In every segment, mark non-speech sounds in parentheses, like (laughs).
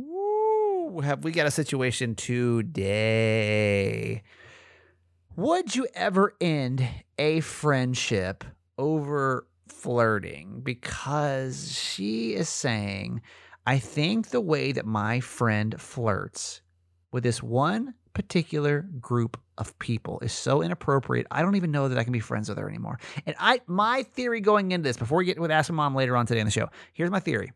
Woo, have we got a situation today? Would you ever end a friendship over flirting? Because she is saying, I think the way that my friend flirts with this one particular group of people is so inappropriate. I don't even know that I can be friends with her anymore. And I my theory going into this, before we get with Ask Mom later on today on the show, here's my theory.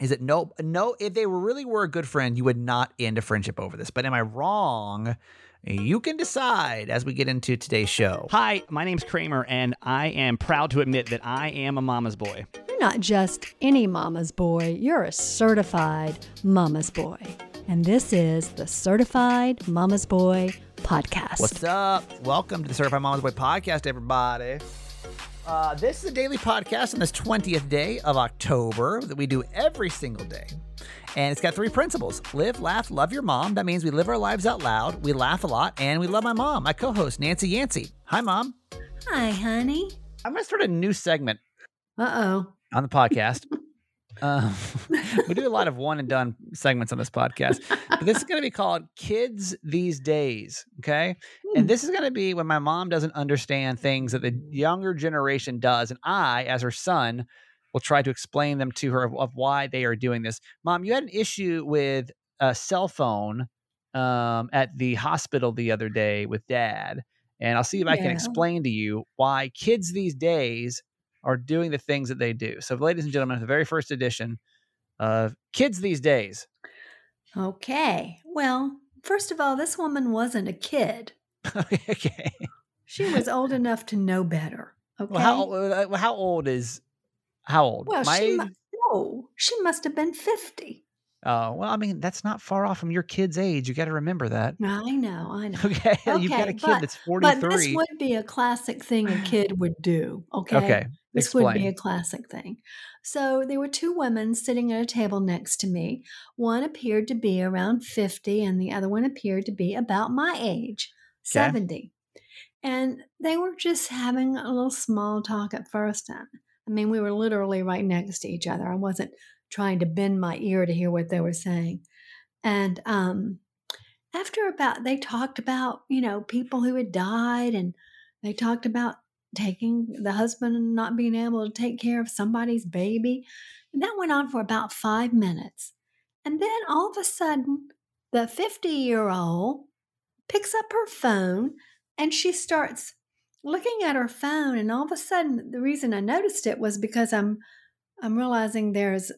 Is that no no if they really were a good friend, you would not end a friendship over this. But am I wrong? You can decide as we get into today's show. Hi, my name's Kramer, and I am proud to admit that I am a mama's boy. You're not just any mama's boy, you're a certified mama's boy. And this is the Certified Mama's Boy podcast. What's up? Welcome to the Certified Mama's Boy podcast, everybody. Uh, this is a daily podcast on this 20th day of October that we do every single day. And it's got three principles live, laugh, love your mom. That means we live our lives out loud, we laugh a lot, and we love my mom, my co host, Nancy Yancey. Hi, mom. Hi, honey. I'm going to start a new segment Uh oh. on the podcast. (laughs) um, (laughs) we do a lot of one and done segments on this podcast, but this is going to be called Kids These Days. Okay. And this is going to be when my mom doesn't understand things that the younger generation does. And I, as her son, will try to explain them to her of, of why they are doing this. Mom, you had an issue with a cell phone um, at the hospital the other day with dad. And I'll see if I can explain to you why kids these days are doing the things that they do. So, ladies and gentlemen, the very first edition of Kids These Days. Okay. Well, first of all, this woman wasn't a kid. (laughs) okay. She was old enough to know better. Okay. Well, how, uh, how old is how old? Well, My she mu- no, she must have been 50. Oh, well, I mean, that's not far off from your kid's age. You got to remember that. I know, I (laughs) know. Okay. You've got a kid but- that's But this would be a classic thing a (sighs) kid would do. Okay. okay. This would be a classic thing. So there were two women sitting at a table next to me. One appeared to be around 50, and the other one appeared to be about my age, 70. And they were just having a little small talk at first. I I mean, we were literally right next to each other. I wasn't trying to bend my ear to hear what they were saying. And um, after about, they talked about, you know, people who had died, and they talked about taking the husband and not being able to take care of somebody's baby. And that went on for about five minutes. And then all of a sudden, the 50 year old picks up her phone and she starts looking at her phone. And all of a sudden, the reason I noticed it was because I'm I'm realizing there's,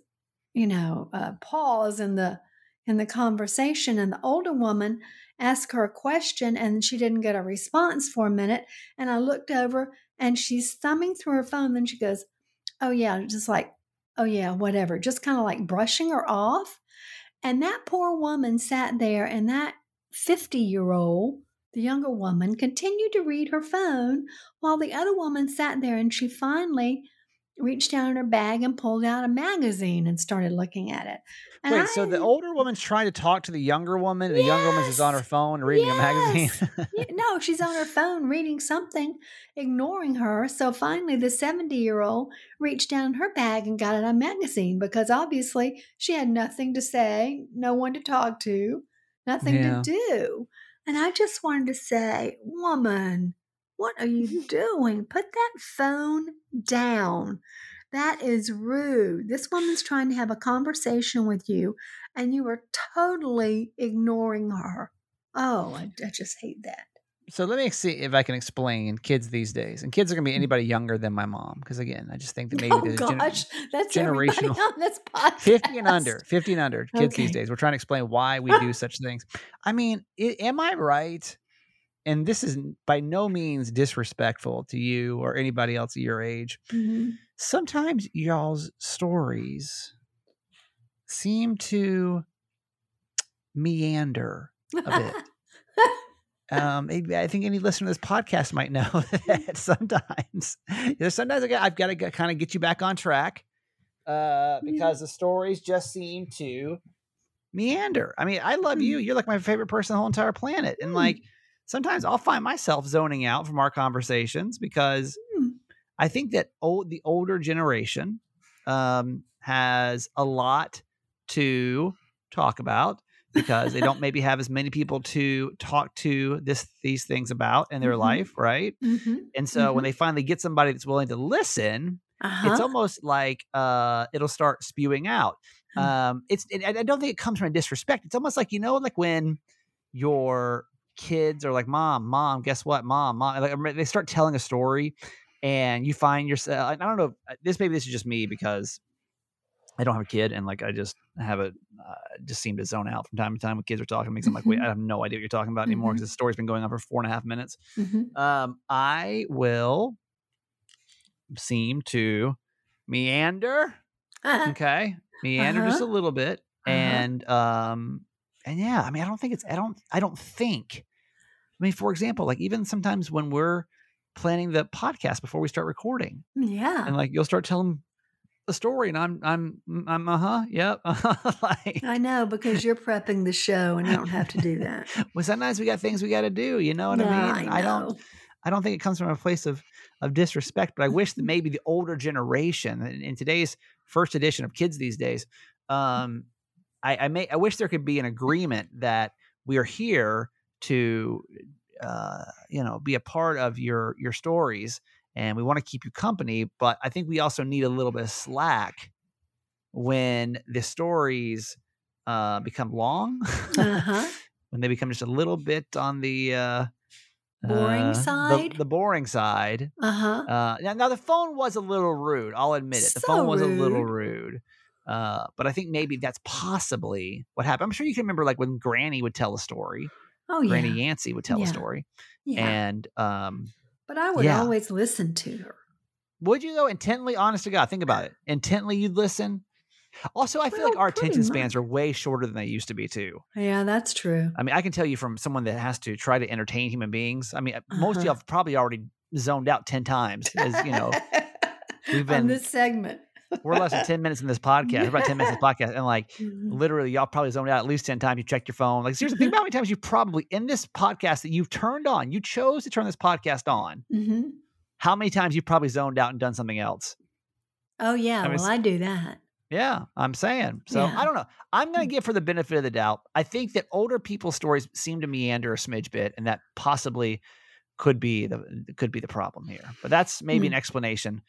you know, a pause in the in the conversation. And the older woman asked her a question and she didn't get a response for a minute. And I looked over and she's thumbing through her phone. Then she goes, Oh, yeah, just like, oh, yeah, whatever, just kind of like brushing her off. And that poor woman sat there, and that 50 year old, the younger woman, continued to read her phone while the other woman sat there and she finally reached down in her bag and pulled out a magazine and started looking at it. And Wait, so the older woman's trying to talk to the younger woman, and the younger woman's just on her Yes. phone reading a magazine. No, she's on her phone reading something, ignoring her. So finally, the 70 year old reached down in her bag and got out a magazine because obviously she had nothing to say, no one to talk to, nothing Yeah. to do. And I just wanted to say, woman, what are you doing? Put that phone down. That is rude. This woman's trying to have a conversation with you, and you are totally ignoring her. Oh, I, I just hate that. so let me see if I can explain kids these days. And kids are going to be mm. anybody younger than my mom. Because again, I just think that maybe oh there's a gener- that's generational- on this podcast. 50 and under 50 and under kids these days we're trying to explain why we do (laughs) such things i mean i am i right and this is by no means disrespectful to you or anybody else at your age Mhm. sometimes y'all's stories seem to meander a bit (laughs) um, I think any listener to this podcast might know (laughs) that sometimes, there's sometimes I I've got to kind of get you back on track uh, because the stories just seem to meander. I mean, I love you. You're like my favorite person on the whole entire planet, and Hmm. like sometimes I'll find myself zoning out from our conversations because Hmm. I think that old the older generation um, has a lot to talk about because they don't maybe have as many people to talk to this these things about in their Mhm. life, right? Mm-hmm. And so when Mhm. they finally get somebody that's willing to listen, Uh-huh. it's almost like uh, it'll start spewing out. Hmm. Um, it's and I don't think it comes from a disrespect. It's almost like you know, like when your kids are like, "Mom, mom, guess what, mom, mom," like they start telling a story, and you find yourself. I don't know. uh, This maybe this is just me because I don't have a kid, and like I just have a uh, just seem to zone out from time to time when kids are talking. Makes I'm like, wait, I have no idea what you're talking about anymore because the story's been going on for four and a half minutes Mhm. um, I will seem to meander. Uh-huh. Okay, meander just a Uh-huh. little bit, Uh-huh. and um, and yeah, I mean, I don't think it's, I don't, I don't think. I mean, for example, like even sometimes when we're planning the podcast before we start recording, Yeah. and like you'll start telling the story, and I'm, I'm, I'm, uh huh, yep, (laughs) like. I know because you're prepping the show and you don't have to do that. (laughs) Well, sometimes we got things we got to do. You know what Yeah, I mean? I don't. I don't think it comes from a place of of disrespect, but I wish Mm-hmm. that maybe the older generation in, in today's first edition of kids these days, um, I, I may I wish there could be an agreement that we are here to, uh, you know, be a part of your your stories, and we want to keep you company. But I think we also need a little bit of slack when the stories uh, become long, Uh-huh. (laughs) when they become just a little bit on the uh, Boring uh, side? the, boring side. Uh-huh. Uh, now, now the phone was a little rude. I'll admit it. The So phone was a little rude. Uh, but I think maybe that's possibly what happened. I'm sure you can remember like when Granny would tell a story. Oh yeah. Granny yeah. Yancey would tell Yeah. a story, Yeah. and um, but I would always listen to her. would you though intently? Honest to God, think about it. Intently, you'd listen. Also, I feel like our attention spans much. are way shorter than they used to be too. Yeah, that's true. I mean, I can tell you from someone that has to try to entertain human beings. I mean, most of Uh-huh. y'all have probably already zoned out ten times. As you know, (laughs) we've on been- this segment. We're less than 10 minutes in this podcast. We're about 10 minutes in this (laughs) podcast. And like Mhm. literally, y'all probably zoned out at least 10 times. You checked your phone. Like, seriously, think about how many times you probably in this podcast that you've turned on, you chose to turn this podcast on. Mhm. How many times you've probably zoned out and done something else? Oh yeah, I mean, well I do that. Yeah, I'm saying. So Yeah. I don't know. I'm going to give for the benefit of the doubt. I think that older people's stories seem to meander a smidge bit, and that possibly could be the could be the problem here. But that's maybe an explanation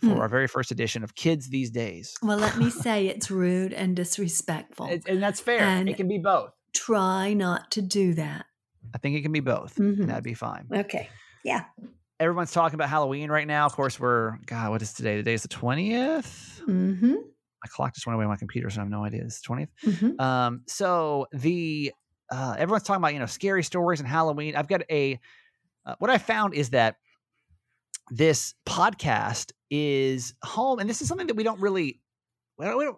for Mm. our very first edition of Kids These Days. Well, let me (laughs) say it's rude and disrespectful. And that's fair. And- it can be both. Try not to do that. I think it can be both. Mhm. And that'd be fine. Okay. Yeah. Everyone's talking about Halloween right now. Of course, we're God. What is today? Today is the twentieth. Mm-hmm. My clock just went away on my computer, so I have no idea. It's twentieth. Mm-hmm. Um, so the uh, everyone's talking about you know scary stories and Halloween. I've got a uh, what I found is that this podcast is home, and this is something that we don't really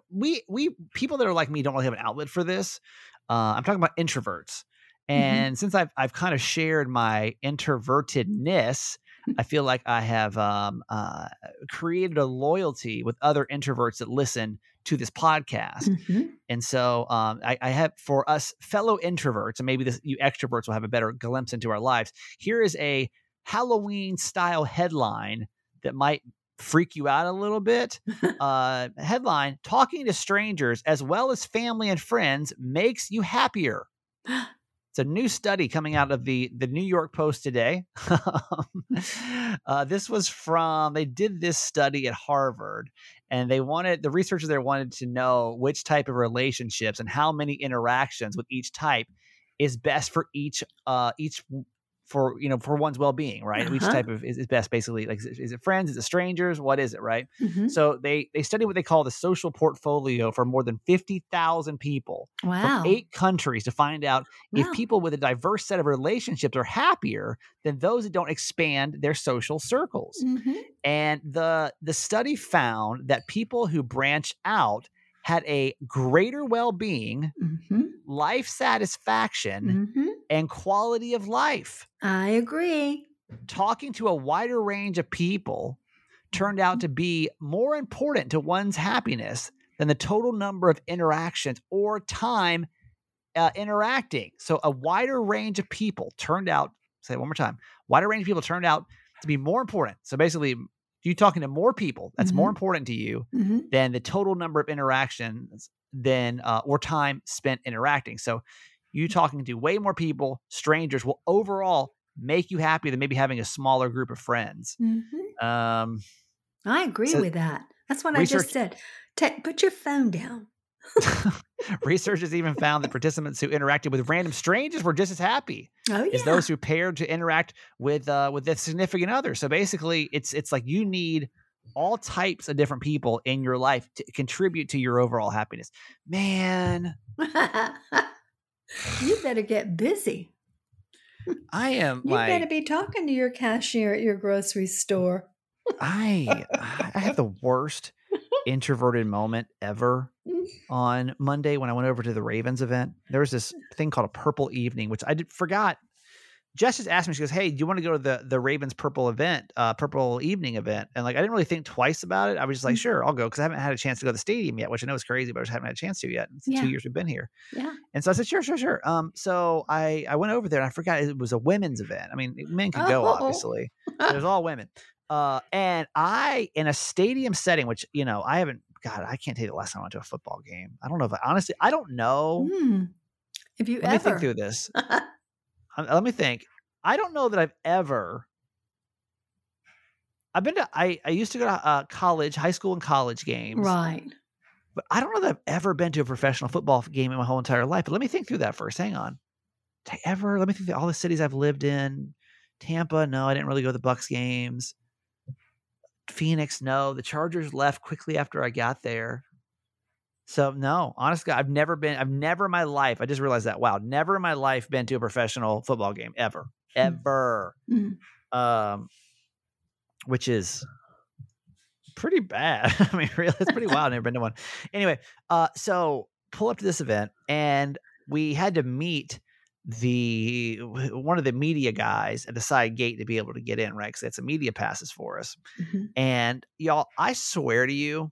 we we people that are like me don't really have an outlet for this. Uh, I'm talking about introverts, and since I've I've kind of shared my introvertedness, I feel like I have um, uh, created a loyalty with other introverts that listen to this podcast. Mm-hmm. And so um, I, I have for us fellow introverts, and maybe this, you extroverts will have a better glimpse into our lives. Here is a Halloween style headline that might freak you out a little bit. (laughs) uh, headline Talking to strangers as well as family and friends makes you happier. (gasps) It's a new study coming out of the the New York Post today. (laughs) uh, this was from they did this study at Harvard, and they wanted the researchers there wanted to know which type of relationships and how many interactions with each type is best for each uh each for you know for one's well-being right Uh-huh. type of is, is best basically like is it, is it friends is it strangers what is it right Mm-hmm. so they they studied what they call the social portfolio for more than 50,000 people Wow. from eight countries to find out if people with a diverse set of relationships are happier than those that don't expand their social circles. Mm-hmm. And the the study found that people who branch out had a greater well-being, Mm-hmm. life satisfaction, Mm-hmm. and quality of life. I agree. Talking to a wider range of people turned out to be more important to one's happiness than the total number of interactions or time uh, interacting. So a wider range of people turned out, say it one more time, wider range of people turned out to be more important. So basically, you talking to more people, that's more Mhm. important to you Mm-hmm. than the total number of interactions than uh, or time spent interacting. So you talking to way more people, strangers, will overall make you happier than maybe having a smaller group of friends. Mhm. Um, I agree So- with that. That's what I just said. Ta put your phone down. (laughs) (laughs) (laughs) research has even found that participants who interacted with random strangers were just as happy Oh yeah. as those who paired to interact with uh, with their significant other. So basically, it's it's like you need all types of different people in your life to contribute to your overall happiness. Man, (laughs) you better get busy. I am You like better be talking to your cashier at your grocery store. I I have the worst introverted moment ever Mm. on Monday when I went over to the Ravens event. There was this (laughs) thing called a purple evening, which I did, forgot. Jess just asked me, she goes, Hey, do you want to go to the, the Ravens purple event, uh, purple evening event? And like, I didn't really think twice about it. I was just like, Mm. sure, I'll go. Cause I haven't had a chance to go to the stadium yet, which I know is crazy, but I just haven't had a chance to yet. It's Yeah. two years we've been here. Yeah. And so I said, sure, sure, sure. Um, so I, I went over there and I forgot it was a women's event. I mean, men could go, Oh. obviously. It was (laughs) all women. Uh, and I, in a stadium setting, which, you know, I haven't, God, I can't tell you the last time I went to a football game. I don't know if I, honestly, I don't know. Mm. If you Let me think through this. Um, (laughs) let me think. I don't know that I've ever. I've been to. I I used to go to uh, college, high school, and college games. right. But I don't know that I've ever been to a professional football game in my whole entire life. But let me think through that first. Hang on. Did I ever? Let me think. Through all the cities I've lived in. Tampa, no, I didn't really go to the Bucs games. Phoenix, no. The Chargers left quickly after I got there. So no, honestly, I've never been. I've never in my life. I just realized that. Wow, never in my life been to a professional football game ever, ever. Mm. Um, which is pretty bad. (laughs) I mean, really, it's pretty wild. I've never been to one. Anyway, uh, so pull up to this event, and we had to meet the one of the media guys at the side gate to be able to get in, right? Because that's a media passes for us. Mhm. And y'all, I swear to you,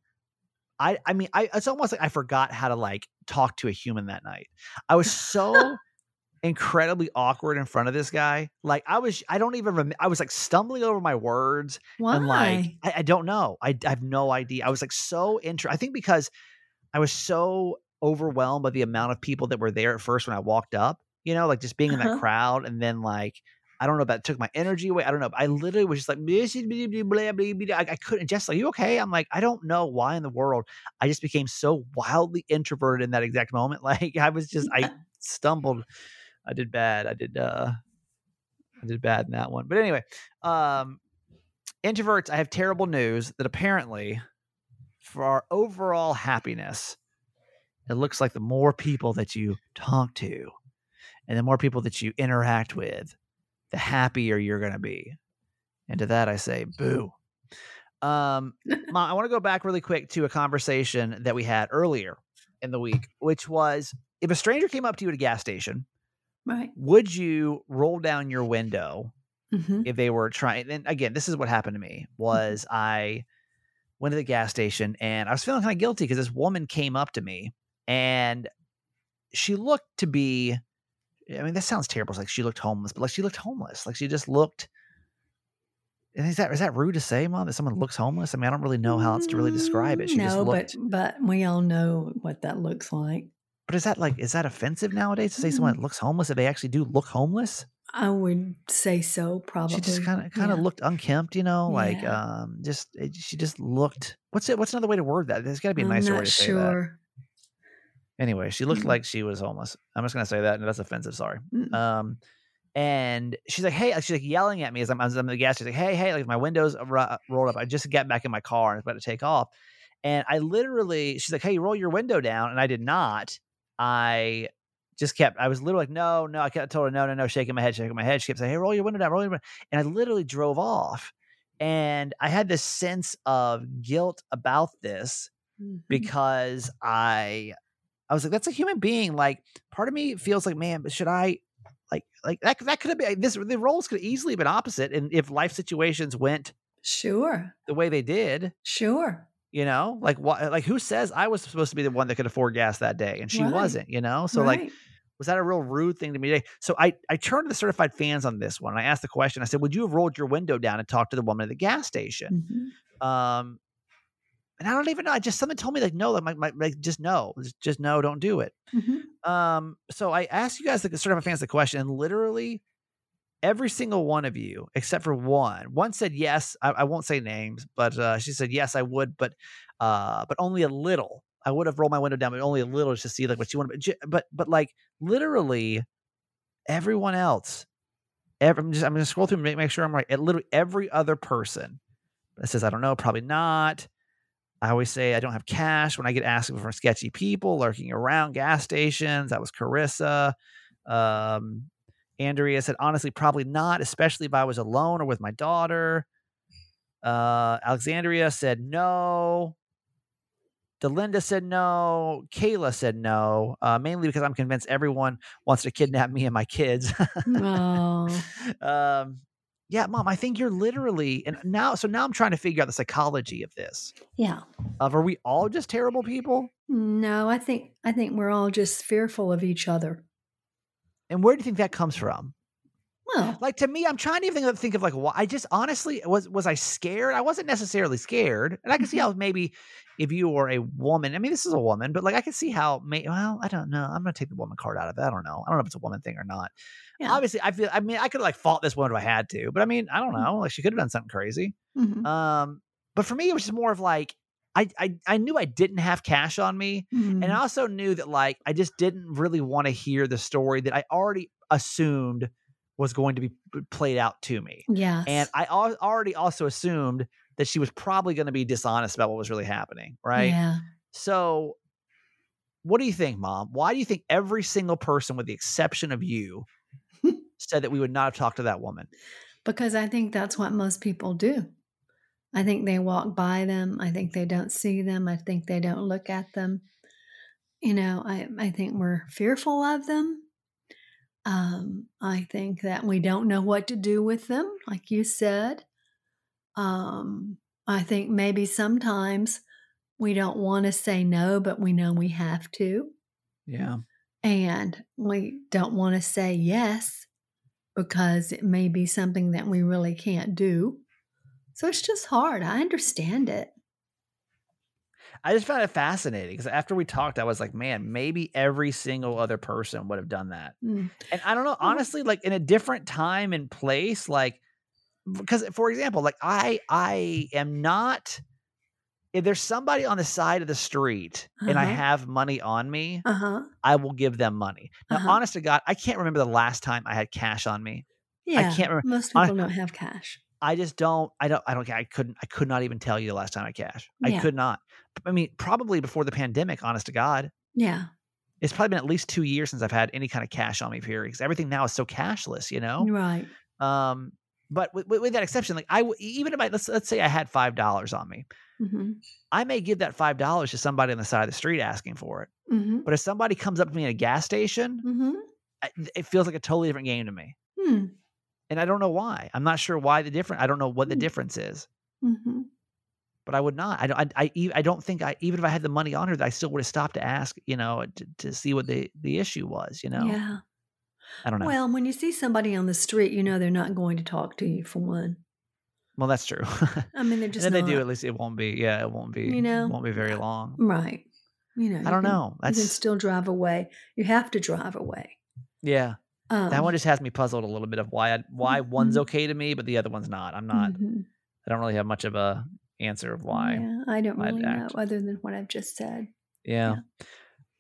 I I mean, I it's almost like I forgot how to like talk to a human that night. I was so (laughs) incredibly awkward in front of this guy. Like I was, I don't even. Rem- I was like stumbling over my words Why? and like I, I don't know. I, I have no idea. I was like so inter. I think because I was so overwhelmed by the amount of people that were there at first when I walked up. You know, like just being in that Uh-huh. crowd, and then like I don't know that took my energy away. I don't know. I literally was just like blah, blah, blah, blah, blah, blah. I, I couldn't. just like you okay? I'm like I don't know why in the world I just became so wildly introverted in that exact moment. (laughs) Like I was just I stumbled. I did bad. I did uh I did bad in that one. But anyway, um introverts, I have terrible news that apparently for our overall happiness, it looks like the more people that you talk to and the more people that you interact with, the happier you're going to be. And to that I say boo. Um Mom, I want to go back really quick to a conversation that we had earlier in the week, which was if a stranger came up to you at a gas station, right. would you roll down your window hmm if they were trying and again this is what happened to me was i went to the gas station and i was feeling kind of guilty because this woman came up to me and she looked to be i mean that sounds terrible it's like she looked homeless but like she looked homeless like she just looked and is that is that rude to say mom that someone looks homeless i mean i don't really know how else to really describe it she no, just looked but but we all know what that looks like. but is that like is that offensive nowadays to say someone Mm. looks homeless if they actually do look homeless I would say so. Probably. She just kind of kind of yeah. looked unkempt, you know, like Yeah. um, just it, she just looked. What's it? What's another way to word that? There's got to be a nicer way to say that. Anyway, she looked Mm. like she was homeless. I'm just gonna say that, and that's offensive. Sorry. Um, and she's like, "Hey," she's like yelling at me as I'm, as I'm at the gas. She's like, "Hey, hey!" Like my windows ro- rolled up. I just got back in my car and I was about to take off, and I literally, she's like, "Hey, roll your window down," and I did not. I just kept. I was literally like, "No, no." I kept told her, "No, no, no," shaking my head, shaking my head. She kept saying, "Hey, roll your window down, roll your window," and I literally drove off. And I had this sense of guilt about this Mhm. because I I was like, that's a human being. Like, part of me feels like, man, but should I like like that that could have been this the roles could easily have easily been opposite. And if life situations went Sure. the way they did, Sure. you know, like what like who says I was supposed to be the one that could afford gas that day and she Right. wasn't, you know? So like was that a real rude thing to me today? So I I turned to the certified fans on this one. I asked the question. I said, "Would you have rolled your window down and talked to the woman at the gas station?" Mhm. Um, and I don't even know. I just something told me like no, like, my, my, like just no, just, just no, don't do it. Mhm. Um, so I asked you guys like sort of a fancy question, and literally every single one of you, except for one, one said yes. I, I won't say names, but uh, she said yes, I would, but uh, but only a little. I would have rolled my window down, but only a little just to see like what you want. But but but like literally everyone else. Every, I'm just I'm gonna scroll through and make, make sure I'm right. At literally every other person that says I don't know, probably not. I always say I don't have cash when I get asked for sketchy people lurking around gas stations. That was Carissa. Um, Andrea said, honestly, probably not, especially if I was alone or with my daughter. Uh, Alexandria said no. Delinda said no. Kayla said no, uh, mainly because I'm convinced everyone wants to kidnap me and my kids. Oh. (laughs) um, yeah, mom, I think you're literally, and now, so now I'm trying to figure out the psychology of this. Yeah. Of are we all just terrible people? No, I think I think we're all just fearful of each other. And where do you think that comes from? Like to me, I'm trying to even think of, like why I just honestly was was I scared? I wasn't necessarily scared, and I can see Mhm. how maybe if you were a woman, I mean, this is a woman, but like I can see how. May, well, I don't know. I'm gonna take the woman card out of it. I don't know. I don't know if it's a woman thing or not. Yeah. Obviously, I feel. I mean, I could like fault this woman if I had to, but I mean, I don't know. Like she could have done something crazy. mhm, Um, but for me, it was just more of like I I I knew I didn't have cash on me, and I mhm. also knew that like I just didn't really want to hear the story that I already assumed was going to be played out to me. Yeah. And I al- already also assumed that she was probably going to be dishonest about what was really happening, right? Yeah. So what do you think, mom? Why do you think every single person with the exception of you (laughs) said that we would not have talked to that woman? Because I think that's what most people do. I think they walk by them. I think they don't see them. I think they don't look at them. You know, I, I think we're fearful of them. Um, I think that we don't know what to do with them, like you said. Um, I think maybe sometimes we don't want to say no, but we know we have to. Yeah. And we don't want to say yes because it may be something that we really can't do. So it's just hard. I understand it. I just found it fascinating because after we talked, I was like, man, maybe every single other person would have done that. Mm. And I don't know, honestly, like in a different time and place, like because for example, like I I am not if there's somebody on the side of the street and I Uh-huh. have money on me, Uh huh. I will give them money. Now, Uh-huh. honest to God, I can't remember the last time I had cash on me. Yeah. I can't remember- Most people don't have cash. I just don't. I don't. I don't. I couldn't. I could not even tell you the last time I cashed. I could not. I mean, probably before the pandemic. Honest to God, Yeah. it's probably been at least two years since I've had any kind of cash on me. Period. Because everything now is so cashless. You know. Right. Um, but with, with, with that exception, like I even if I let's let's say I had five dollars on me, hmm I may give that five dollars to somebody on the side of the street asking for it. hmm But if somebody comes up to me in a gas station, hmm I- it feels like a totally different game to me, Hmm. And I don't know why. I'm not sure why the difference. I don't know what the Hmm. difference is. hmm But I would not. I don't. I, I. I don't think I. Even if I had the money on her, I still would have stopped to ask. You know, to, to see what the the issue was. You know. Yeah. I don't know. Well, when you see somebody on the street, you know they're not going to talk to you for one. Well, that's true. (laughs) I mean, they're and just if they do, at least it won't be. Yeah, it won't be. You know? won't be very long. Right. You know. I you don't can- know. You can still drive away. You have to drive away. yeah. Um, That one just has me puzzled a little bit of why I, why one's Mhm. okay to me, but the other one's not. I'm not. mhm. I don't really have much of a answer of why. Yeah, I don't really know other than what I've just said. Yeah.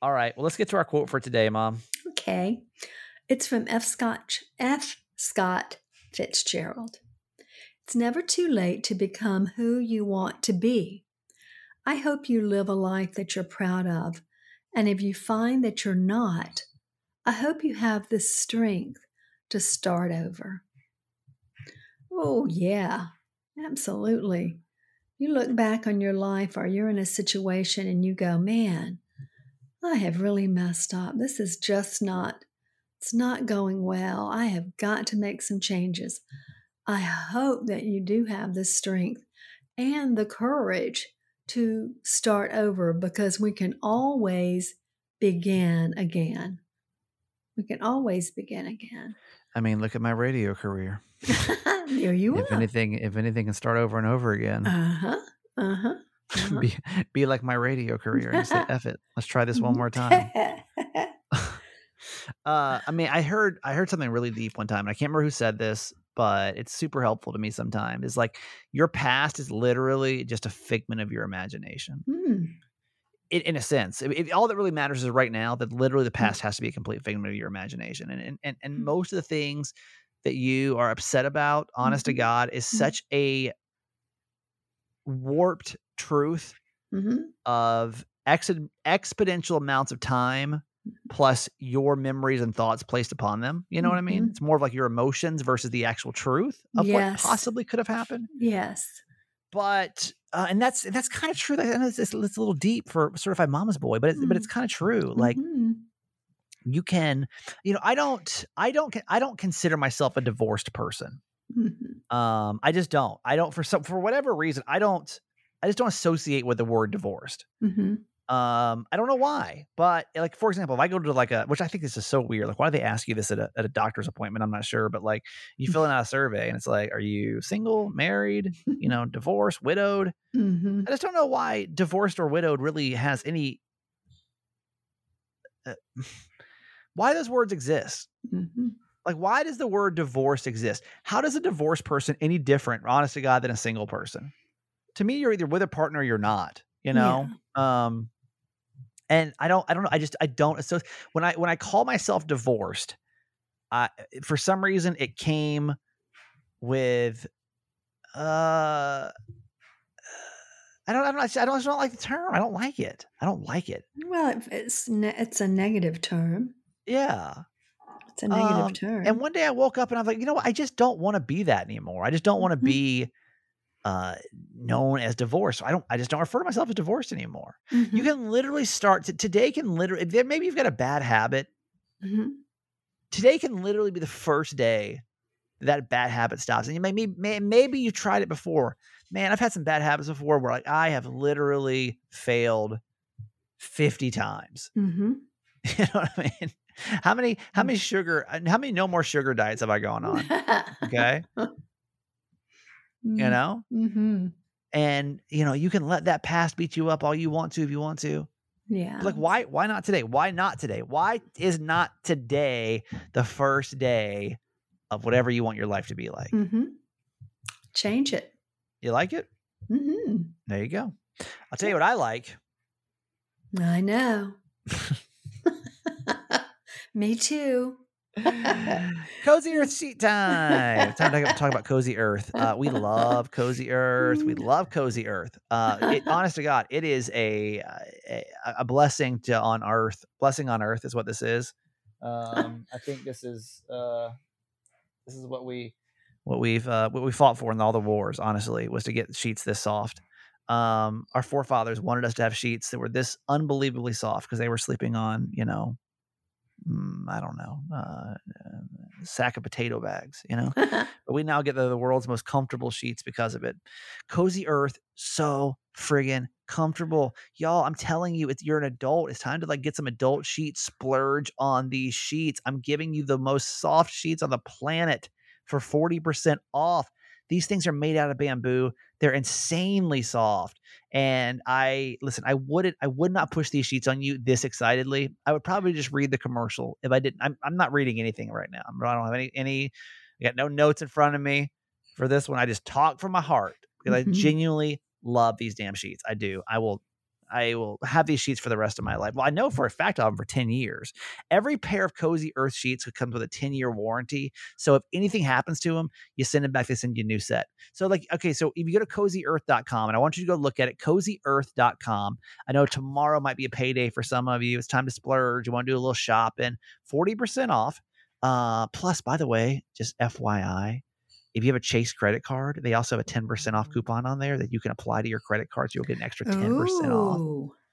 All right. Well, let's get to our quote for today, Mom. Okay. It's from F. Scott, F. Scott Fitzgerald. It's never too late to become who you want to be. I hope you live a life that you're proud of. And if you find that you're not, I hope you have the strength to start over. Oh, yeah, absolutely. You look back on your life or you're in a situation and you go, man, I have really messed up. This is just not, it's not going well. I have got to make some changes. I hope that you do have the strength and the courage to start over because we can always begin again. We can always begin again. I mean, look at my radio career. (laughs) there you If are. anything, if anything can start over and over again. Uh huh. Uh huh. (laughs) Uh-huh. be be like my radio career and say F it. Let's try this one more time. (laughs) uh I mean I heard I heard something really deep one time and I can't remember who said this, but it's super helpful to me sometimes. It's like your past is literally just a figment of your imagination. Hmm. In, in a sense, It- it- all that really matters is right now. That literally the past has to be a complete figment of your imagination, and and and, and Mm. most of the things that you are upset about, honest to Mhm. God, is Mhm. such a warped truth Mhm. of ex- exponential amounts of time plus your memories and thoughts placed upon them. You know what I mean? It's more of like your emotions versus the actual truth of Yes. what possibly could have happened Yes. but uh, and that's that's kind of true. I know it's, it's, it's a little deep for certified mama's boy, but it's but it's kind of true. Like Mhm. you can, you know, I don't, I don't, I don't consider myself a divorced person. Mhm. Um, I just don't. I don't for some for whatever reason. I don't. I just don't associate with the word divorced. Um, I don't know why, but like for example, if I go to like a, which I think this is so weird. Like, why do they ask you this at a at a doctor's appointment? I'm not sure, but like you (laughs) fill out a survey and it's like, are you single, married, you (laughs) know, divorced, widowed? Mhm. I just don't know why divorced or widowed really has any. Uh, (sighs) why those words exist? Mhm. Like, why does the word divorced exist? How does a divorced person any different, honest to God, than a single person? To me, you're either with a partner or you're not. You know, um, and I don't, I don't know. I just, I don't associate when I when I call myself divorced. I for some reason it came with uh I don't, I don't, I don't, I don't like the term. I don't like it. I don't like it. Well, it's ne- it's a negative term. Yeah. It's a negative Um, term. And one day I woke up and I was like, you know what? I just don't want to be that anymore. I just don't want to Mhm. be uh known as divorced. I don't I just don't refer to myself as divorced anymore. You Mhm. can literally start to, today can literally maybe you've got a bad habit. Mhm. Today can literally be the first day that bad habit stops. And you maybe may, maybe you tried it before. Man, I've had some bad habits before where like I have literally failed 50 times. (laughs) Mhm. You know what I mean? How many how many sugar uh, how many no more sugar diets have I gone on? (laughs) Okay. You know? Mhm. And you know, you can let that past beat you up all you want to if you want to. Yeah. Like why why not today? Why not today? Why is not today the first day of whatever you want your life to be like? Mhm. Change it. You like it? Mhm. There you go. I'll tell you what I like. I know. (laughs) (laughs) Me too. (laughs) cozy Earth sheet time. Time to talk about Cozy Earth. Uh, we love Cozy Earth. We love Cozy Earth. Uh, it, (laughs) honest to God, it is a, uh, a a blessing to on Earth. Blessing on Earth is what this is. (laughs) Um, I think this is uh, this is what we what we've uh, what we fought for in all the wars. Honestly, was to get sheets this soft. Um, our forefathers wanted us to have sheets that were this unbelievably soft because they were sleeping on, you know, mm, I don't know, uh, a sack of potato bags, you know. (laughs) but we now get the, the world's most comfortable sheets because of it. Cozy Earth, so friggin' comfortable, y'all. I'm telling you, it's you're an adult. It's time to like get some adult sheets. Splurge on these sheets. I'm giving you the most soft sheets on the planet for forty percent off. These things are made out of bamboo. They're insanely soft. And I listen, I wouldn't I would not push these sheets on you this excitedly. I would probably just read the commercial if I didn't. I'm, I'm not reading anything right now. I don't have any any I got no notes in front of me for this one. I just talk from my heart because I Mhm. genuinely love these damn sheets. I do. I will I will have these sheets for the rest of my life. Well, I know for a fact I'll have them for 10 years. Every pair of Cozy Earth sheets comes with a 10 year warranty. So if anything happens to them, you send them back, they send you a new set. So, like, okay, so if you go to cozyearth.com, and I want you to go look at it, cozyearth.com. I know tomorrow might be a payday for some of you. It's time to splurge. You want to do a little shopping, 40% off. Uh, plus, by the way, just FYI, if you have a Chase credit card, they also have a 10% off coupon on there that you can apply to your credit card. So you'll get an extra 10% off.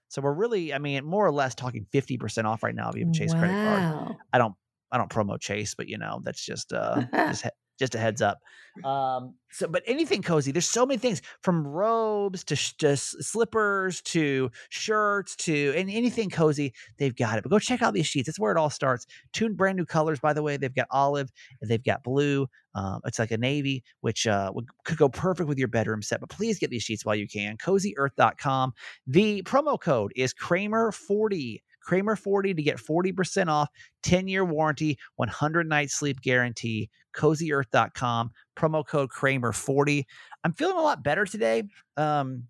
So we're really, I mean, more or less talking 50% off right now if you have a Chase credit card. I don't I don't promote Chase, but you know, that's just uh (laughs) just Just a heads up. Um, so, but anything cozy. There's so many things from robes to sh- just slippers to shirts to and anything cozy. They've got it. But go check out these sheets. That's where it all starts. Two brand new colors, by the way. They've got olive and they've got blue. Um, it's like a navy, which uh, would, could go perfect with your bedroom set. But please get these sheets while you can. CozyEarth.com. The promo code is Kramer40. Kramer 40 to get 40% off, 10 year warranty, 100 night sleep guarantee. CozyEarth.com. Promo code Kramer 40. I'm feeling a lot better today. Um,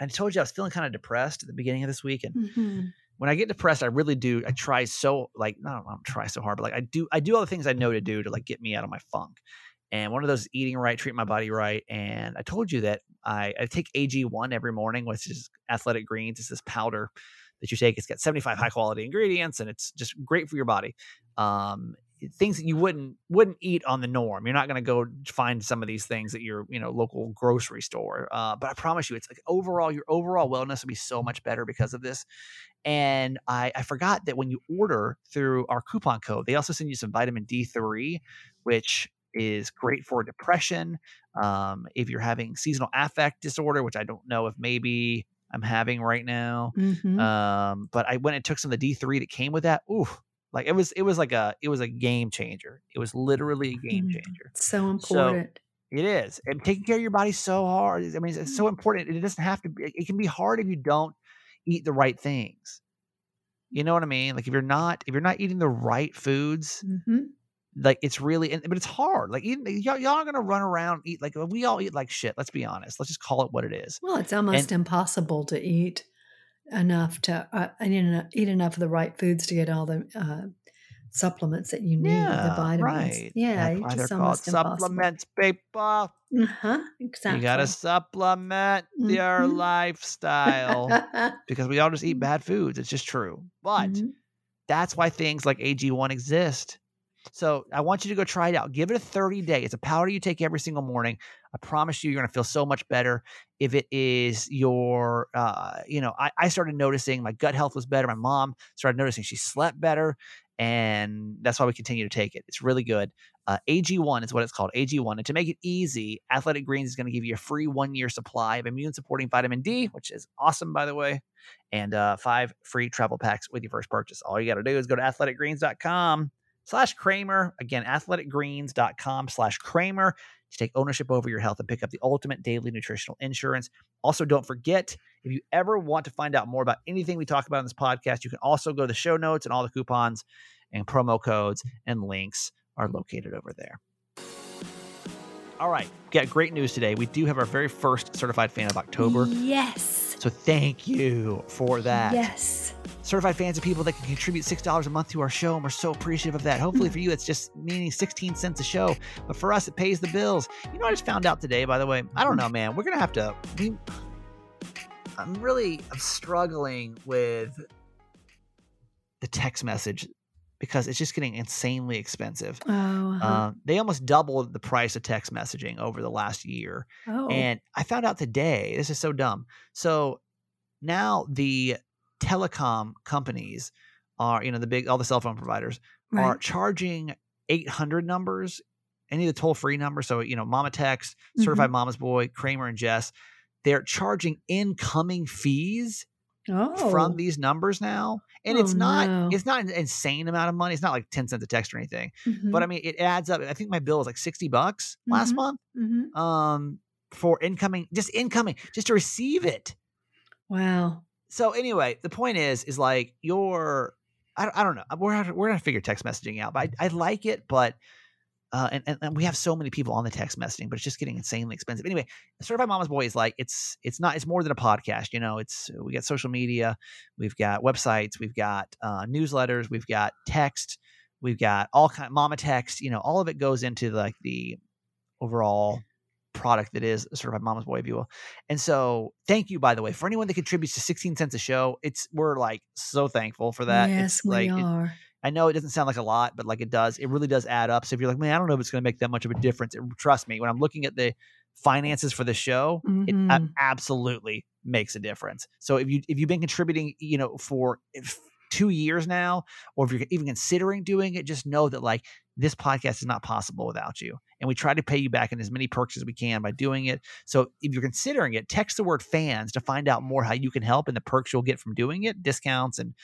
I told you I was feeling kind of depressed at the beginning of this week. And Mhm. when I get depressed, I really do. I try so like I don't, I don't try so hard, but like I do I do all the things I know to do to like get me out of my funk. And one of those is eating right, treat my body right. And I told you that I, I take AG1 every morning, which is athletic greens. It's this powder that you take. It's got 75 high quality ingredients and it's just great for your body. Um, things that you wouldn't wouldn't eat on the norm. You're not going to go find some of these things at your you know local grocery store. Uh, but I promise you, it's like overall your overall wellness will be so much better because of this. And I, I forgot that when you order through our coupon code, they also send you some vitamin D3, which is great for depression. Um, if you're having seasonal affect disorder, which I don't know if maybe I'm having right now. Mhm. Um, but I went and took some of the D3 that came with that. Ooh, like it was it was like a it was a game changer. It was literally a game Mhm. changer. so important. It is. And taking care of your body so hard. I mean, it's Mm. so important. It doesn't have to be it can be hard if you don't eat the right things. You know what I mean? Like if you're not if you're not eating the right foods, Mhm. Like it's really but it's hard. Like eating, y'all, y'all are gonna run around eat like we all eat like shit. Let's be honest. Let's just call it what it is. Well, it's almost impossible to eat enough to uh, eat enough of the right foods to get all the uh, supplements that you need, the vitamins. right. Yeah, That's why they're just called supplements, people. Uh-huh, exactly. You gotta supplement your Mhm. lifestyle (laughs) because we all just eat bad foods. It's just true. But Mhm. that's why things like AG1 exist. So I want you to go try it out. Give it a 30 day. It's a powder you take every single morning. I promise you, you're going to feel so much better. If it is your, uh, you know, I, I started noticing my gut health was better. My mom started noticing she slept better. And that's why we continue to take it. It's really good. Uh, AG1 is what it's called, AG1. And to make it easy, Athletic Greens is going to give you a free one year supply of immune supporting vitamin D, which is awesome, by the way, and uh, five free travel packs with your first purchase. All you got to do is go to athleticgreens.com slash Kramer. Again, athleticgreens.com slash Kramer to take ownership over your health and pick up the ultimate daily nutritional insurance. Also, don't forget if you ever want to find out more about anything we talk about in this podcast, you can also go to the show notes and all the coupons and promo codes and links are located over there. All right, got great news today. We do have our very first certified fan of October. Yes. So thank you for that. Yes. Certified fans are people that can contribute $6 a month to our show, and we're so appreciative of that. Hopefully, for you, it's just meaning 16 cents a show. But for us, it pays the bills. You know, I just found out today, by the way. I don't know, man. We're going to have to. We, I'm really I'm struggling with the text message because it's just getting insanely expensive. Oh. uh-huh. Um, they almost doubled the price of text messaging over the last year. oh. And I found out today, this is so dumb. So now the telecom companies are, you know, the big, all the cell phone providers are charging 800 numbers, any of the toll free numbers. So, you know, Mama Text, Mm-hmm. Certified Mama's Boy, Kramer and Jess, they're charging incoming fees oh. from these numbers now. And Oh, it's not, no. it's not an insane amount of money. It's not like 10 cents a text or anything, Mhm, but I mean, it adds up. I think my bill is like 60 bucks last Mhm. month mhm. um for incoming just incoming just to receive it Wow. So anyway the point is is like your i, I don't know we're gonna, we're gonna figure text messaging out but i, I like it but uh, and, and, and we have so many people on the text messaging, but it's just getting insanely expensive. Anyway, Certified Mama's Boy is like it's it's not it's more than a podcast. You know, it's we got social media, we've got websites, we've got uh, newsletters, we've got text, we've got all kind mama text. You know, all of it goes into like the overall product that is Certified Mama's Boy, if you will. And so, thank you by the way for anyone that contributes to 16 cents a show. It's we're like so thankful for that. yes, it's we like it- are. I know it doesn't sound like a lot, but like it does, it really does add up. So if you're like, man, I don't know if it's going to make that much of a difference. It, trust me, when I'm looking at the finances for the show, it a- Mhm. absolutely makes a difference. So if you if you've been contributing, you know, for two years now, or if you're even considering doing it, just know that like this podcast is not possible without you. And we try to pay you back in as many perks as we can by doing it. So if you're considering it, text the word fans to find out more how you can help and the perks you'll get from doing it, discounts and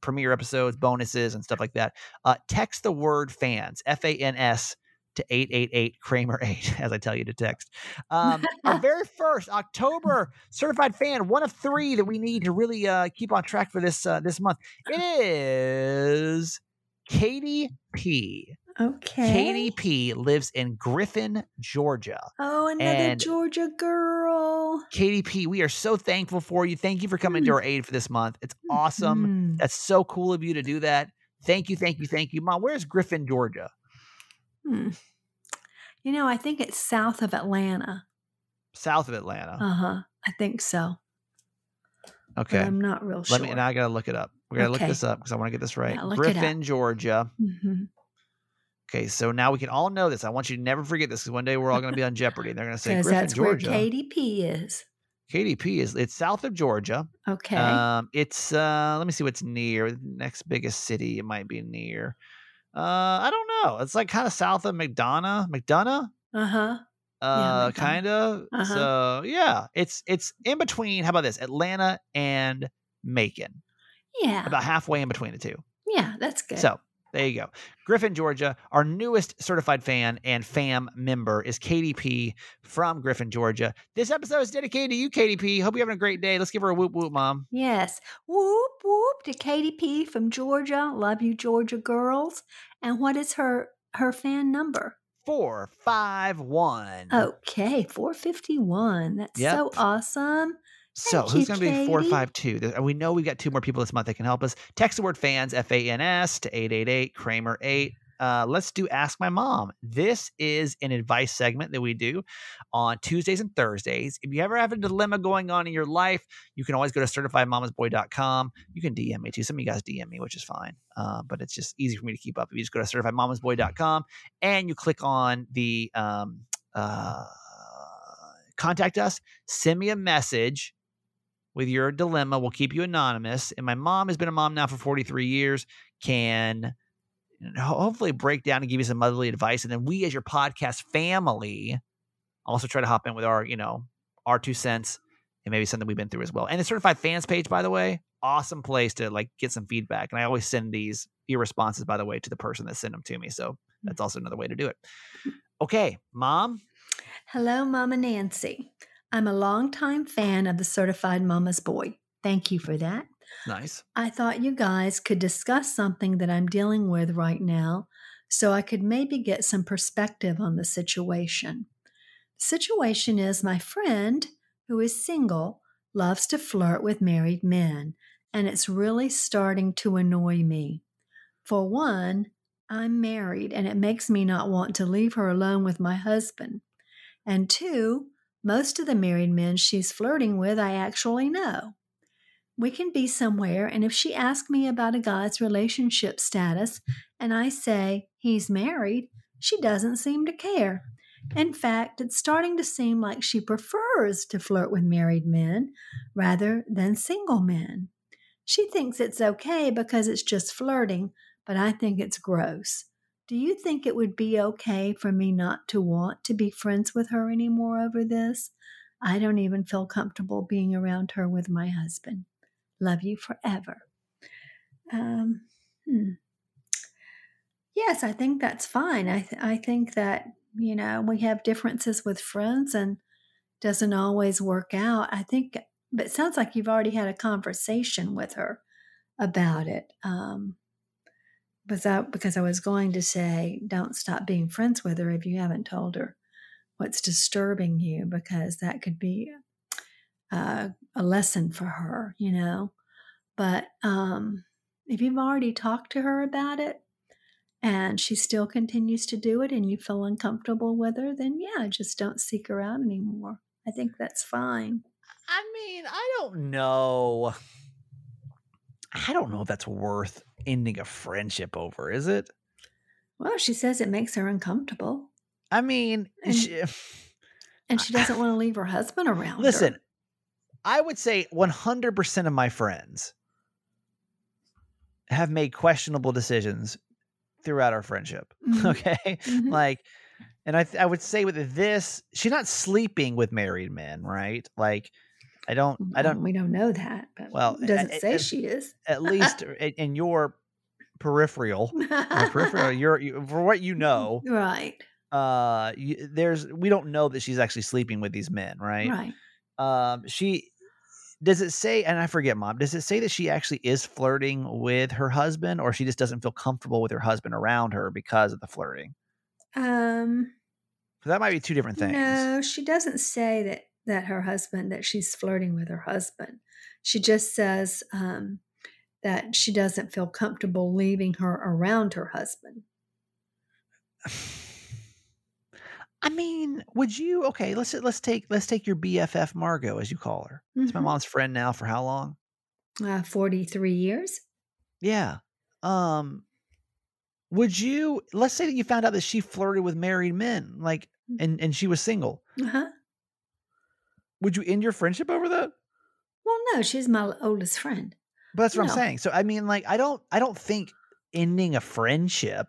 premiere episodes, bonuses, and stuff like that. Uh, text the word fans, F A N S, to 888 Kramer 8, (laughs) as I tell you to text. Um, our (laughs) very first October certified fan, one of three that we need to really uh, keep on track for this uh, this month. It is Katie P. Okay. Katie P lives in Griffin, Georgia. Oh, another and- Georgia girl. Katie P, we are so thankful for you. Thank you for coming to Mm. our aid for this month. It's awesome. Mm. That's so cool of you to do that. Thank you, thank you, thank you. Mom, where's Griffin, Georgia? Hmm. You know, I think it's south of Atlanta. South of Atlanta. Uh huh. I think so. but okay. I'm not real sure. Let me, and I got to look it up. We got to look this up because I want to get this right. Yeah, look it up. Griffin, Georgia. Mhm. Okay, so now we can all know this. I want you to never forget this because one day we're all going to be on Jeopardy. and They're going to say (laughs) Griffin, that's Georgia. where KDP is. KDP is it's south of Georgia. Okay. Um, it's uh, let me see what's near. The next biggest city it might be near. Uh, I don't know. It's like kind of south of McDonough. McDonough. Uh huh. Uh, McDonough. kind of. Uh-huh. So yeah, it's it's in between. How about this? Atlanta and Macon, Yeah. about halfway in between the two. yeah, that's good. So there you go. Griffin, Georgia. Our newest certified fan and fam member is KDP from Griffin, Georgia. This episode is dedicated to you, KDP. Hope you're having a great day. Let's give her a whoop whoop, mom. Yes. Whoop whoop to Katie P from Georgia. Love you, Georgia girls. And what is her her fan number? Four, five, one. Okay, 451. That's Yep. so awesome. So Thank who's going to be four Katie. five two? There- We know we've got two more people this month that can help us. Text the word fans F A N S to eight eight eight Kramer eight. Uh, let's do Ask My Mom. This is an advice segment that we do on Tuesdays and Thursdays. If you ever have a dilemma going on in your life, you can always go to certifiedmamasboy.com. You can DM me too. Some of you guys DM me, which is fine. Uh, but it's just easy for me to keep up. If you just go to certifiedmamasboy.com and you click on the um, uh, contact us, send me a message with your dilemma. We'll keep you anonymous. And my mom has been a mom now for 43 years, can hopefully break down and give you some motherly advice. And then we, as your podcast family, also try to hop in with our, you know, our two cents and maybe something we've been through as well. And the certified fans page, by the way, awesome place to like get some feedback. And I always send these your responses, by the way, to the person that sent them to me. So mm. that's also another way to do it. Okay, mom. Hello, Mama Nancy. I'm a longtime fan of the Certified Mama's Boy. Thank you for that. Nice. I thought you guys could discuss something that I'm dealing with right now so I could maybe get some perspective on the situation. The situation is my friend, who is single, loves to flirt with married men, and it's really starting to annoy me. For one, I'm married, and it makes me not want to leave her alone with my husband. And two, most of the married men she's flirting with I actually know. We can be somewhere, and if she asks me about a guy's relationship status and I say he's married, she doesn't seem to care. In fact, it's starting to seem like she prefers to flirt with married men rather than single men. She thinks it's okay because it's just flirting, but I think it's gross. Do you think it would be okay for me not to want to be friends with her anymore over this? I don't even feel comfortable being around her with my husband. Love you forever. Um, hmm. Yes, I think that's fine. I th- I think that you know we have differences with friends and doesn't always work out. I think, but sounds like you've already had a conversation with her about it. Um, because I, because I was going to say, don't stop being friends with her if you haven't told her what's disturbing you, because that could be uh, a lesson for her, you know. But um, if you've already talked to her about it and she still continues to do it and you feel uncomfortable with her, then yeah, just don't seek her out anymore. I think that's fine. I mean, I don't know. I don't know if that's worth ending a friendship over, is it? Well, she says it makes her uncomfortable I mean, And- she- (laughs) and she doesn't want to leave her husband around. her. listen, I would say 100% of my friends have made questionable decisions throughout our friendship. (laughs) Mhm. Okay. Mhm. Like, And I th- I would say with this, she's not sleeping with married men, right? Like, I don't I don't We don't know that, but Well, it doesn't a- say a- she is. at least in, your peripheral, your peripheral, (laughs) you're you, for what you know, right, uh, you, there's we don't know that she's actually sleeping with these men, right? right. Um, she does it say, and I forget, mom, does it say that she actually is flirting with her husband, or she just doesn't feel comfortable with her husband around her because of the flirting? Um, that might be two different things. no, she doesn't say that that her husband that she's flirting with her husband. She just says um, that she doesn't feel comfortable leaving her around her husband. (sighs) I mean, would you? Okay, let's let's take let's take your BFF Margot, as you call her. It's my mom's friend now for how long? Uh, Forty-three years. Yeah. Um would you let's say that you found out that she flirted with married men, like Mm. and and she was single. Uh-huh. Would you end your friendship over that? Well, no, she's my oldest friend. But that's what No. I'm saying. So I mean like I don't I don't think ending a friendship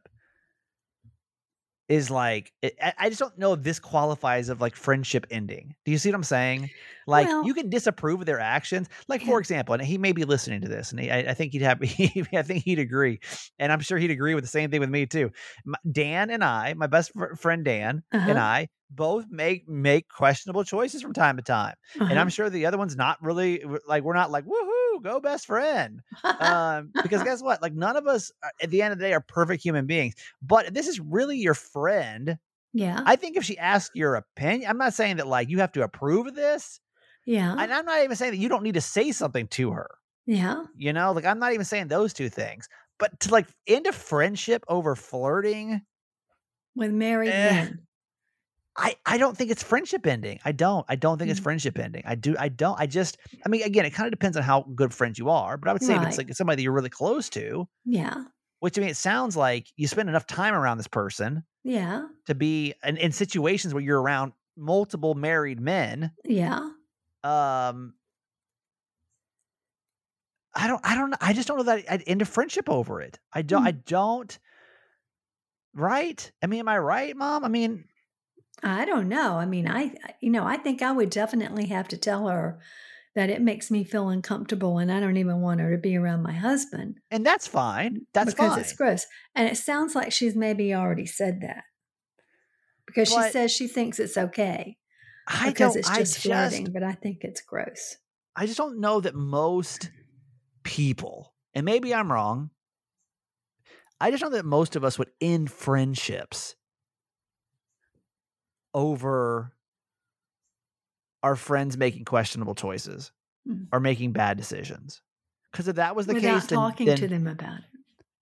is like it, I just don't know if this qualifies of like friendship ending. Do you see what I'm saying? Like Well- you can disapprove of their actions. Like for example, and he may be listening to this, and he, I, I think he'd have, (laughs) I think he'd agree, and I'm sure he'd agree with the same thing with me too. My, Dan and I, my best fr- friend Dan and Uh-huh. I, both make make questionable choices from time to time, and Uh-huh. I'm sure the other one's not really like we're not like woohoo, go best friend (laughs) um, because guess what? Like none of us uh, at the end of the day are perfect human beings. But this is really your friend. yeah, I think if she asks your opinion, I'm not saying that like you have to approve of this, yeah, and I'm not even saying that you don't need to say something to her. yeah. You know, like I'm not even saying those two things. But to like end a friendship over flirting, With married Eh. men. I I don't think it's friendship ending. I don't. I don't think it's Mm. friendship ending. I do. I don't. I just. I mean, again, it kind of depends on how good friends you are. But I would say if it's like somebody that you're really close to, Yeah, which I mean, it sounds like you spend enough time around this person yeah, to be in, in situations where you're around multiple married men. yeah. Um, I don't, I don't know. I just don't know that I'd end a friendship over it. I don't, Hmm. I don't. Right? I mean, am I right, Mom? I mean, I don't know. I mean, I, you know, I think I would definitely have to tell her that it makes me feel uncomfortable and I don't even want her to be around my husband and that's fine. That's because fine. it's gross. And it sounds like she's maybe already said that because But- she says she thinks it's okay I because don't. it's I just just, flirting, but I think it's gross. I just don't know that most people, and maybe I'm wrong. I just don't know that most of us would end friendships over our friends making questionable choices Mm. or making bad decisions. Because if that was the Without case, then, talking then to them about it.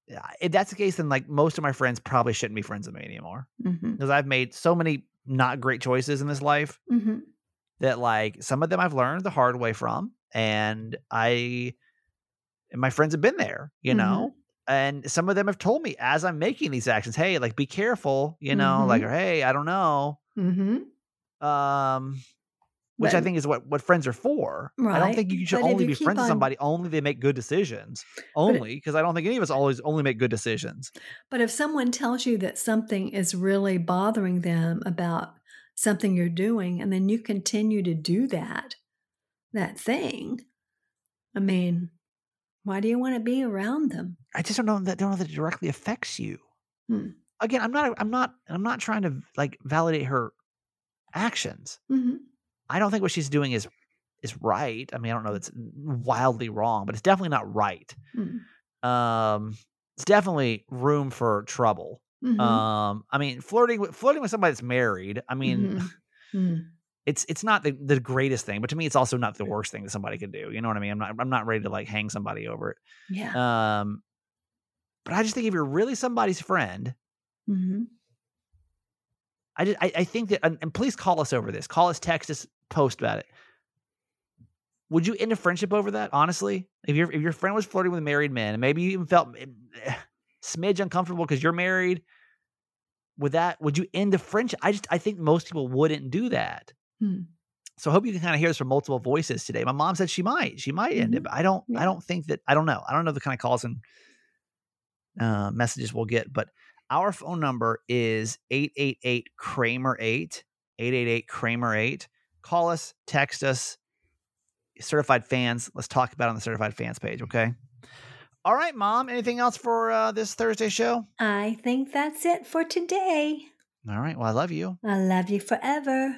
yeah, if that's the case, then like most of my friends probably shouldn't be friends with me anymore. Because I've made so many not great choices in this life hmm that like some of them I've learned the hard way from, and I and my friends have been there, you Mhm. know. And some of them have told me as I'm making these actions, hey, like be careful, you know, like or hey, I don't know. hmm Um which I think is what what friends are for. I don't think you should but only you be friends with somebody only they make good decisions. Only because I don't think any of us always only make good decisions. But if someone tells you that something is really bothering them about something you're doing, and then you continue to do that, that thing, I mean, why do you want to be around them? I just don't know that don't know that it directly affects you. Hmm. Again, I'm not I'm not I'm not trying to like validate her actions. hmm I don't think what she's doing is is right. I mean, I don't know that's wildly wrong, but it's definitely not right. Mm. Um it's definitely room for trouble. hmm Um I mean, flirting with flirting with somebody that's married, I mean, Mm. (laughs) it's it's not the, the greatest thing, but to me it's also not the worst thing that somebody could do. You know what I mean? I'm not I'm not ready to like hang somebody over it. yeah. Um but I just think if you're really somebody's friend, hmm I just I, I think that and, and please call us over this. Call us, text us, post about it. Would you end a friendship over that? Honestly, if your if your friend was flirting with a married man and maybe you even felt eh, smidge uncomfortable because you're married, would that would you end the friendship? I just I think most people wouldn't do that. Hmm. So I hope you can kind of hear this from multiple voices today. My mom said she might, she might end it, Mhm. but I don't, I don't think that, I don't know. I don't know the kind of calls and uh, messages we'll get, but Our phone number is 888 Kramer 8, 888 Kramer 8. Call us, text us, certified fans. Let's talk about on the certified fans page, okay? All right, mom. Anything else for uh, this Thursday show? I think that's it for today. All right. Well, I love you. I love you forever.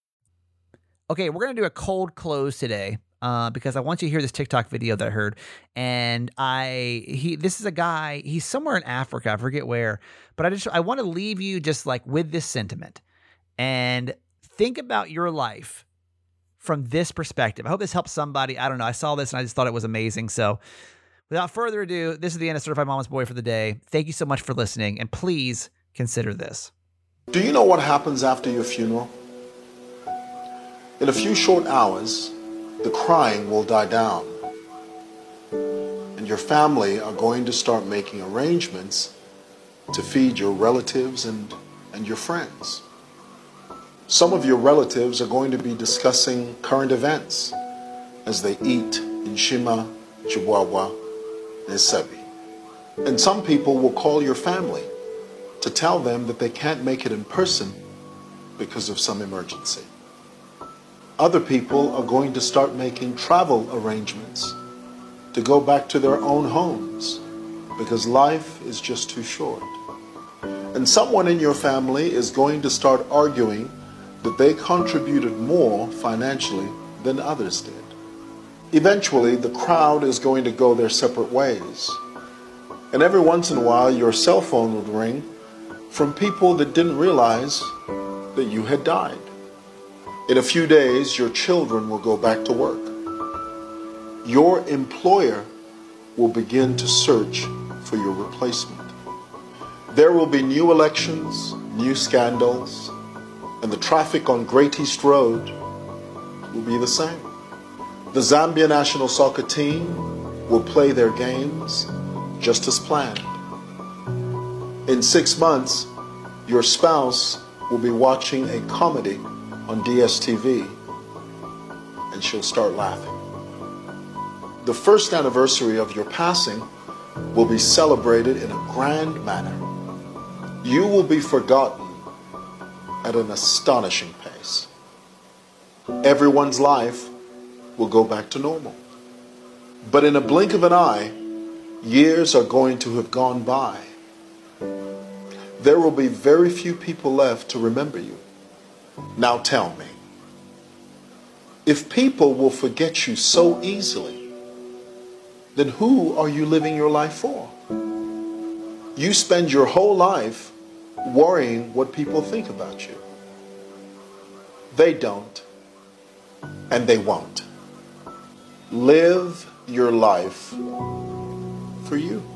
Okay, we're gonna do a cold close today. Uh, because I want you to hear this TikTok video that I heard, and I he this is a guy he's somewhere in Africa I forget where, but I just I want to leave you just like with this sentiment, and think about your life from this perspective. I hope this helps somebody. I don't know. I saw this and I just thought it was amazing. So, without further ado, this is the end of Certified Mama's Boy for the day. Thank you so much for listening, and please consider this. Do you know what happens after your funeral? In a few short hours, the crying will die down. And your family are going to start making arrangements to feed your relatives and, and your friends. Some of your relatives are going to be discussing current events as they eat in Shima, chibwabwa, and Sebi. And some people will call your family to tell them that they can't make it in person because of some emergency. Other people are going to start making travel arrangements to go back to their own homes because life is just too short. And someone in your family is going to start arguing that they contributed more financially than others did. Eventually, the crowd is going to go their separate ways. And every once in a while, your cell phone would ring from people that didn't realize that you had died. In a few days, your children will go back to work. Your employer will begin to search for your replacement. There will be new elections, new scandals, and the traffic on Great East Road will be the same. The Zambia national soccer team will play their games just as planned. In six months, your spouse will be watching a comedy on DSTV and she'll start laughing. The first anniversary of your passing will be celebrated in a grand manner. You will be forgotten at an astonishing pace. Everyone's life will go back to normal. But in a blink of an eye, years are going to have gone by. There will be very few people left to remember you. Now tell me, if people will forget you so easily, then who are you living your life for? You spend your whole life worrying what people think about you. They don't, and they won't. Live your life for you.